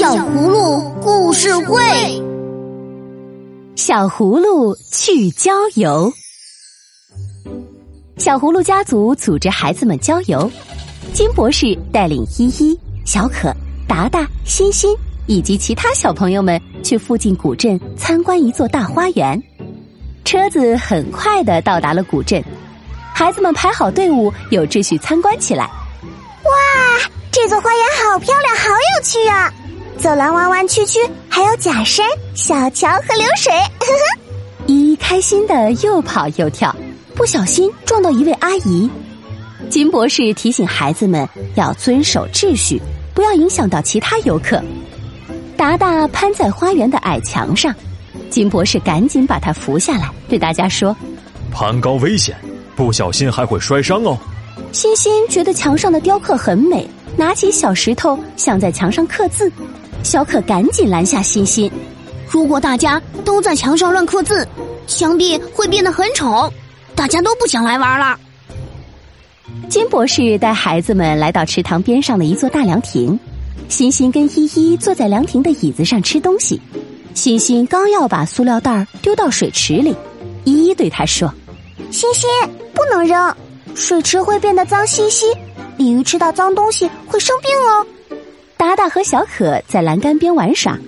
小葫芦故事会，小葫芦去郊游。小葫芦家族组织孩子们郊游，金博士带领依依、小可、达达、欣欣以及其他小朋友们去附近古镇参观一座大花园。车子很快的到达了古镇，孩子们排好队伍，有秩序参观起来。哇，这座花园好漂亮，好有趣啊！走廊弯弯曲曲，还有假山、小桥和流水。呵呵，依依开心的又跑又跳，不小心撞到一位阿姨。金博士提醒孩子们要遵守秩序，不要影响到其他游客。达达攀在花园的矮墙上，金博士赶紧把他扶下来，对大家说：“攀高危险，不小心还会摔伤哦。”欣欣觉得墙上的雕刻很美，拿起小石头想在墙上刻字。小可赶紧拦下欣欣，如果大家都在墙上乱刻字，墙壁会变得很丑，大家都不想来玩了。金博士带孩子们来到池塘边上的一座大凉亭，欣欣跟依依坐在凉亭的椅子上吃东西。欣欣刚要把塑料袋丢到水池里，依依对他说：“欣欣，不能扔，水池会变得脏兮兮，鲤鱼吃到脏东西会生病哦。”达达和小可在栏杆边玩耍，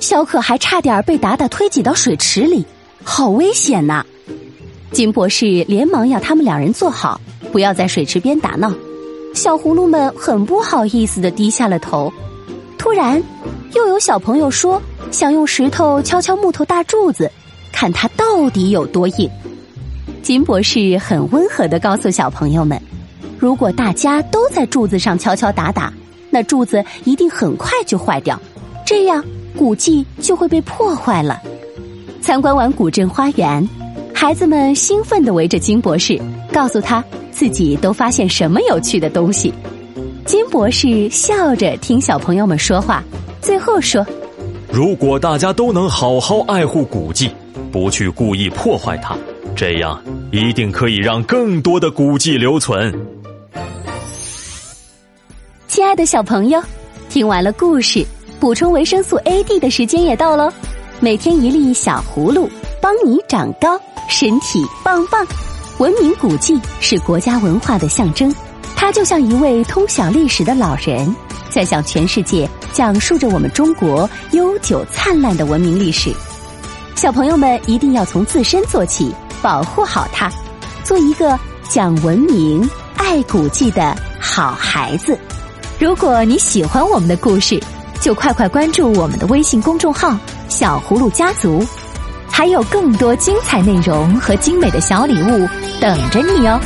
小可还差点被达达推挤到水池里，好危险呐！金博士连忙要他们两人坐好，不要在水池边打闹。小葫芦们很不好意思的低下了头。突然，又有小朋友说想用石头敲敲木头大柱子，看它到底有多硬。金博士很温和的告诉小朋友们，如果大家都在柱子上敲敲打打。那柱子一定很快就坏掉，这样古迹就会被破坏了。参观完古镇花园，孩子们兴奋地围着金博士，告诉他自己都发现什么有趣的东西。金博士笑着听小朋友们说话，最后说：“如果大家都能好好爱护古迹，不去故意破坏它，这样一定可以让更多的古迹留存。”亲爱的小朋友，听完了故事，补充维生素 A、D 的时间也到喽。每天一粒小葫芦，帮你长高，身体棒棒。文明古迹是国家文化的象征，它就像一位通晓历史的老人，在向全世界讲述着我们中国悠久灿烂的文明历史。小朋友们一定要从自身做起，保护好它，做一个讲文明、爱古迹的好孩子。如果你喜欢我们的故事，就快快关注我们的微信公众号“小葫芦家族”，还有更多精彩内容和精美的小礼物等着你哦。